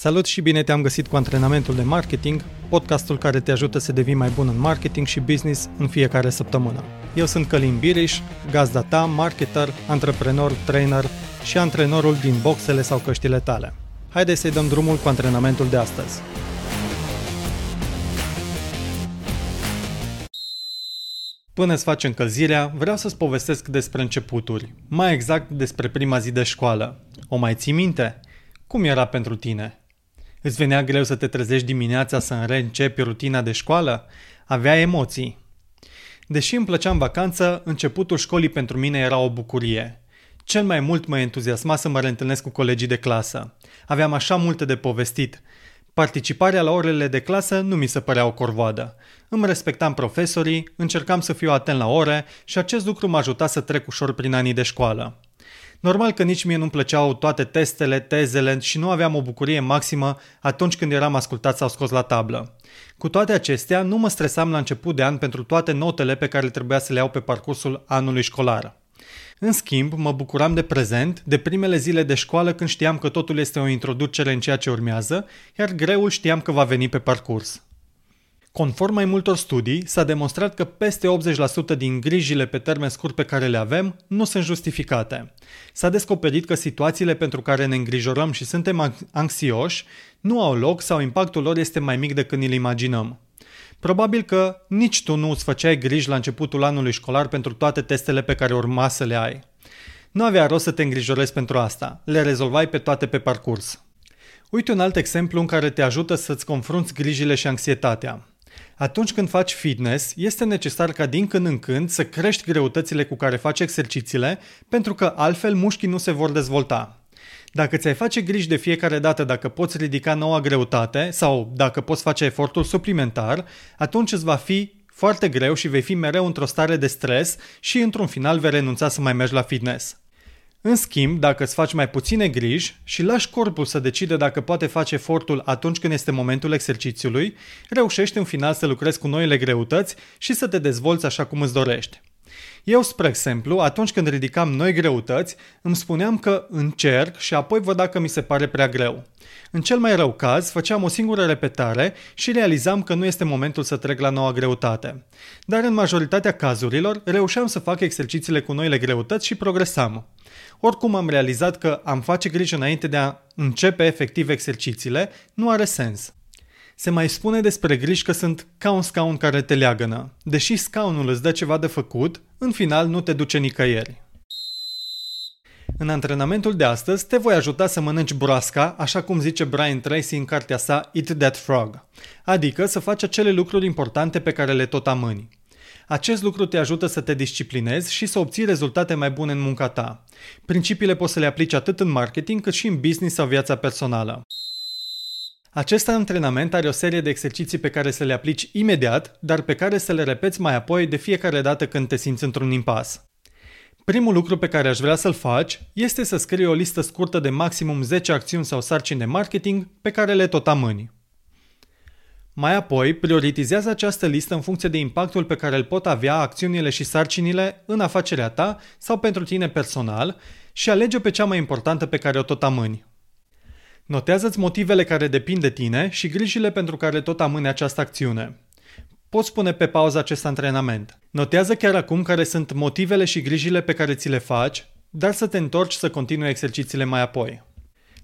Salut și bine te-am găsit cu antrenamentul de marketing, podcastul care te ajută să devii mai bun în marketing și business în fiecare săptămână. Eu sunt Călin Biriș, gazda ta, marketer, antreprenor, trainer și antrenorul din boxele sau căștile tale. Haideți să-i dăm drumul cu antrenamentul de astăzi. Până îți faci încălzirea, vreau să-ți povestesc despre începuturi, mai exact despre prima zi de școală. O mai ții minte? Cum era pentru tine? Îți venea greu să te trezești dimineața să reîncepi rutina de școală? Avea emoții. Deși îmi plăcea în vacanță, începutul școlii pentru mine era o bucurie. Cel mai mult mă entuziasma să mă reîntâlnesc cu colegii de clasă. Aveam așa multe de povestit. Participarea la orele de clasă nu mi se părea o corvoadă. Îmi respectam profesorii, încercam să fiu atent la ore și acest lucru m-a ajutat să trec ușor prin anii de școală. Normal că nici mie nu-mi plăceau toate testele, tezele și nu aveam o bucurie maximă atunci când eram ascultat sau scos la tablă. Cu toate acestea, nu mă stresam la început de an pentru toate notele pe care le trebuia să le iau pe parcursul anului școlar. În schimb, mă bucuram de prezent, de primele zile de școală când știam că totul este o introducere în ceea ce urmează, iar greul știam că va veni pe parcurs. Conform mai multor studii, s-a demonstrat că peste 80% din grijile pe termen scurt pe care le avem nu sunt justificate. S-a descoperit că situațiile pentru care ne îngrijorăm și suntem anxioși nu au loc sau impactul lor este mai mic decât ni-l imaginăm. Probabil că nici tu nu îți făceai griji la începutul anului școlar pentru toate testele pe care urma să le ai. Nu avea rost să te îngrijorezi pentru asta, le rezolvai pe toate pe parcurs. Uite un alt exemplu în care te ajută să-ți confrunți grijile și anxietatea. Atunci când faci fitness, este necesar ca din când în când să crești greutățile cu care faci exercițiile, pentru că altfel mușchii nu se vor dezvolta. Dacă ți-ai face griji de fiecare dată dacă poți ridica noua greutate sau dacă poți face efortul suplimentar, atunci îți va fi foarte greu și vei fi mereu într-o stare de stres și într-un final vei renunța să mai mergi la fitness. În schimb, dacă îți faci mai puține griji și lași corpul să decide dacă poate face efortul atunci când este momentul exercițiului, reușești în final să lucrezi cu noile greutăți și să te dezvolți așa cum îți dorești. Eu, spre exemplu, atunci când ridicam noi greutăți, îmi spuneam că încerc și apoi văd dacă mi se pare prea greu. În cel mai rău caz, făceam o singură repetare și realizam că nu este momentul să trec la noua greutate. Dar în majoritatea cazurilor, reușeam să fac exercițiile cu noile greutăți și progresam. Oricum am realizat că am face grijă înainte de a începe efectiv exercițiile nu are sens. Se mai spune despre griji că sunt ca un scaun care te leagănă. Deși scaunul îți dă ceva de făcut, în final nu te duce nicăieri. În antrenamentul de astăzi te voi ajuta să mănânci broasca, așa cum zice Brian Tracy în cartea sa Eat That Frog, adică să faci acele lucruri importante pe care le tot amâni. Acest lucru te ajută să te disciplinezi și să obții rezultate mai bune în munca ta. Principiile poți să le aplici atât în marketing cât și în business sau viața personală. Acest antrenament are o serie de exerciții pe care să le aplici imediat, dar pe care să le repeți mai apoi de fiecare dată când te simți într-un impas. Primul lucru pe care aș vrea să-l faci este să scrii o listă scurtă de maximum 10 acțiuni sau sarcini de marketing pe care le tot amâni. Mai apoi, prioritizează această listă în funcție de impactul pe care îl pot avea acțiunile și sarcinile în afacerea ta sau pentru tine personal și alege pe cea mai importantă pe care o tot amâni. Notează-ți motivele care depind de tine și grijile pentru care tot amâne această acțiune. Poți pune pe pauză acest antrenament. Notează chiar acum care sunt motivele și grijile pe care ți le faci, dar să te întorci să continui exercițiile mai apoi.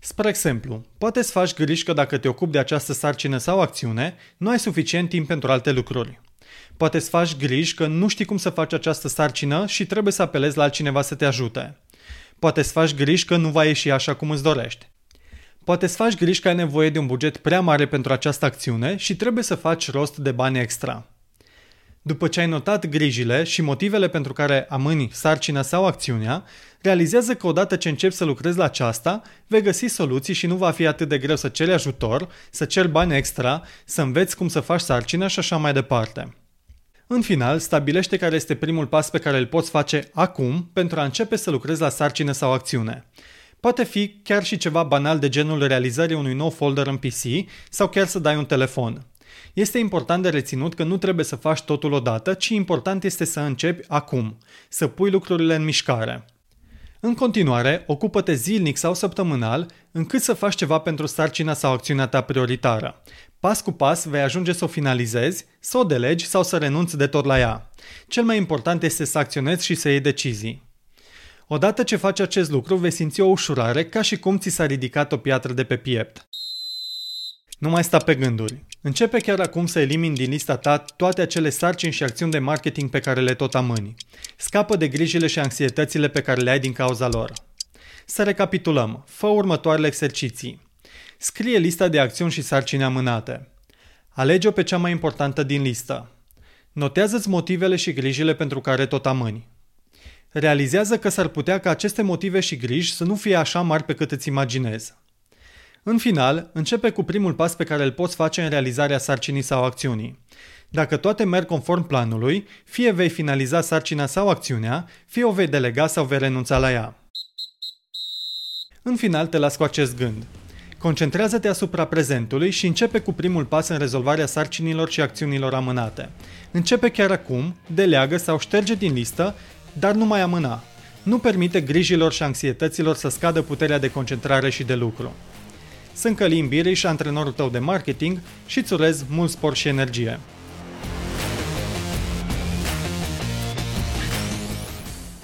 Spre exemplu, poate să faci griji că dacă te ocupi de această sarcină sau acțiune, nu ai suficient timp pentru alte lucruri. Poate să faci griji că nu știi cum să faci această sarcină și trebuie să apelezi la altcineva să te ajute. Poate să faci griji că nu va ieși așa cum îți dorești. Poate să faci griji că ai nevoie de un buget prea mare pentru această acțiune și trebuie să faci rost de bani extra. După ce ai notat grijile și motivele pentru care amâni sarcina sau acțiunea, realizează că odată ce începi să lucrezi la aceasta, vei găsi soluții și nu va fi atât de greu să ceri ajutor, să ceri bani extra, să înveți cum să faci sarcina și așa mai departe. În final, stabilește care este primul pas pe care îl poți face acum pentru a începe să lucrezi la sarcină sau acțiune. Poate fi chiar și ceva banal de genul realizării unui nou folder în PC sau chiar să dai un telefon. Este important de reținut că nu trebuie să faci totul odată, ci important este să începi acum, să pui lucrurile în mișcare. În continuare, ocupă-te zilnic sau săptămânal încât să faci ceva pentru sarcina sau acțiunea ta prioritară. Pas cu pas vei ajunge să o finalizezi, să o delegi sau să renunți de tot la ea. Cel mai important este să acționezi și să iei decizii. Odată ce faci acest lucru, vei simți o ușurare ca și cum ți s-a ridicat o piatră de pe piept. Nu mai sta pe gânduri. Începe chiar acum să elimini din lista ta toate acele sarcini și acțiuni de marketing pe care le tot amâni. Scapă de grijile și anxietățile pe care le ai din cauza lor. Să recapitulăm. Fă următoarele exerciții. Scrie lista de acțiuni și sarcini amânate. Alege-o pe cea mai importantă din listă. Notează-ți motivele și grijile pentru care tot amâni. Realizează că s-ar putea ca aceste motive și griji să nu fie așa mari pe cât îți imaginezi. În final, începe cu primul pas pe care îl poți face în realizarea sarcinii sau acțiunii. Dacă toate merg conform planului, fie vei finaliza sarcina sau acțiunea, fie o vei delega sau vei renunța la ea. În final te las cu acest gând. Concentrează-te asupra prezentului și începe cu primul pas în rezolvarea sarcinilor și acțiunilor amânate. Începe chiar acum, deleagă sau șterge din listă, dar nu mai amâna. Nu permite grijilor și anxietăților să scadă puterea de concentrare și de lucru. Sunt Călin Biriș, antrenorul tău de marketing și îți urez mult spor și energie.